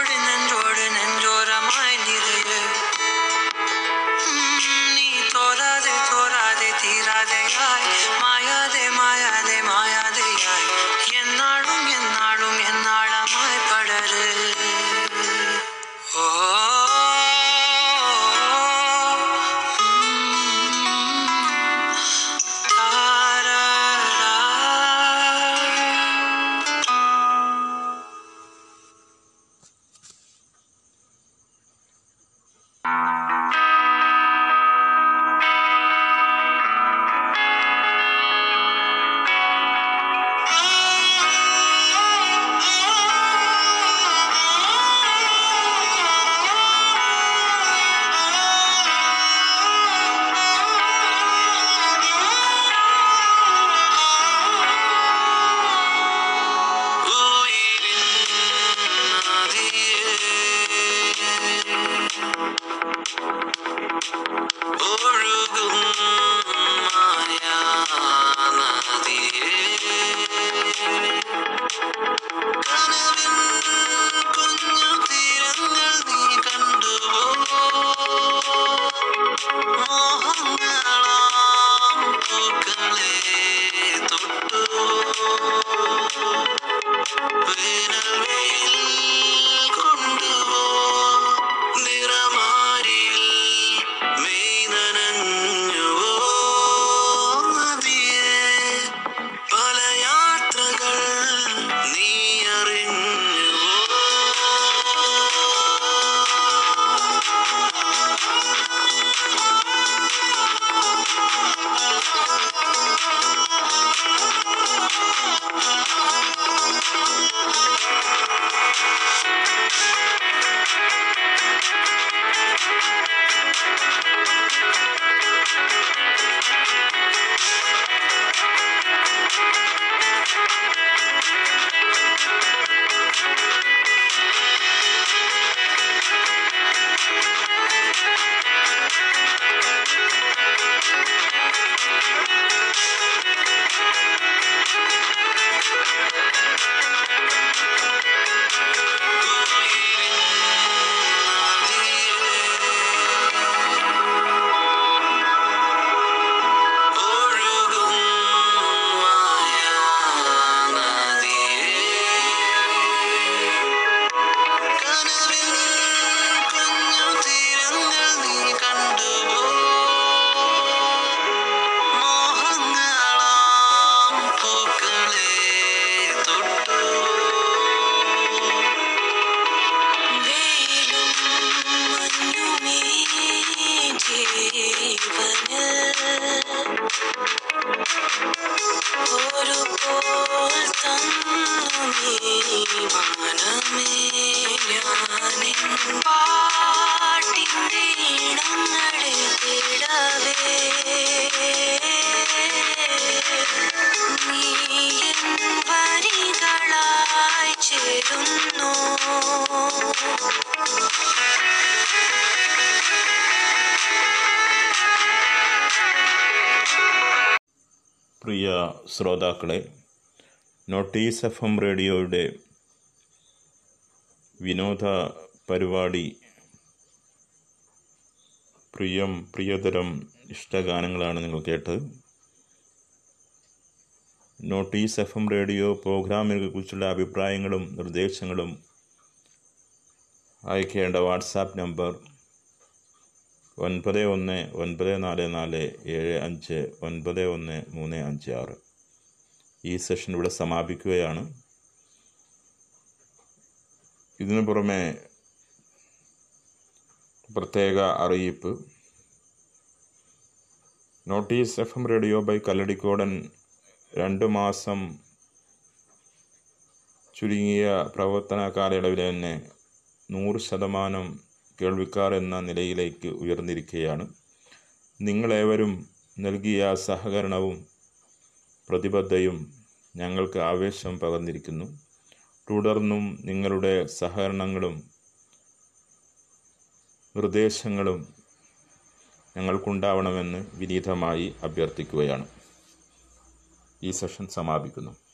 Lord, the പ്രിയ ശ്രോതാക്കളെ notice F M റേഡിയോയുടെ വിനോദ പരിപാടി പ്രിയം പ്രിയതരം ഇഷ്ടഗാനങ്ങളാണ് നിങ്ങൾ കേട്ടത്. നോട്ടീസ് എഫ് എം റേഡിയോ പ്രോഗ്രാമിനെക്കുറിച്ചുള്ള അഭിപ്രായങ്ങളും നിർദ്ദേശങ്ങളും അയക്കേണ്ട വാട്സാപ്പ് നമ്പർ ഒൻപത് ഒന്ന് ഒൻപത് നാല് നാല് ഏഴ് അഞ്ച് ഒൻപത് ഒന്ന് മൂന്ന് അഞ്ച് ആറ്. ഈ സെഷൻ ഇവിടെ സമാപിക്കുകയാണ്. ഇതിനു പുറമെ പ്രത്യേക അറിയിപ്പ്. Notice F M radio by Kalladikodan രണ്ട് മാസം ചുരുങ്ങിയ പ്രവർത്തന കാലയളവിൽ തന്നെ നൂറ് ശതമാനം കേൾവിക്കാർ എന്ന നിലയിലേക്ക് ഉയർന്നിരിക്കുകയാണ്. നിങ്ങളേവരും നൽകിയ സഹകരണവും പ്രതിബദ്ധയും ഞങ്ങൾക്ക് ആവേശം പകർന്നിരിക്കുന്നു. തുടർന്നും നിങ്ങളുടെ സഹകരണങ്ങളും നിർദ്ദേശങ്ങളും ഞങ്ങൾക്കുണ്ടാവണമെന്ന് വിനീതമായി അഭ്യർത്ഥിക്കുകയാണ്. ഈ സെഷൻ സമാപിക്കുന്നു.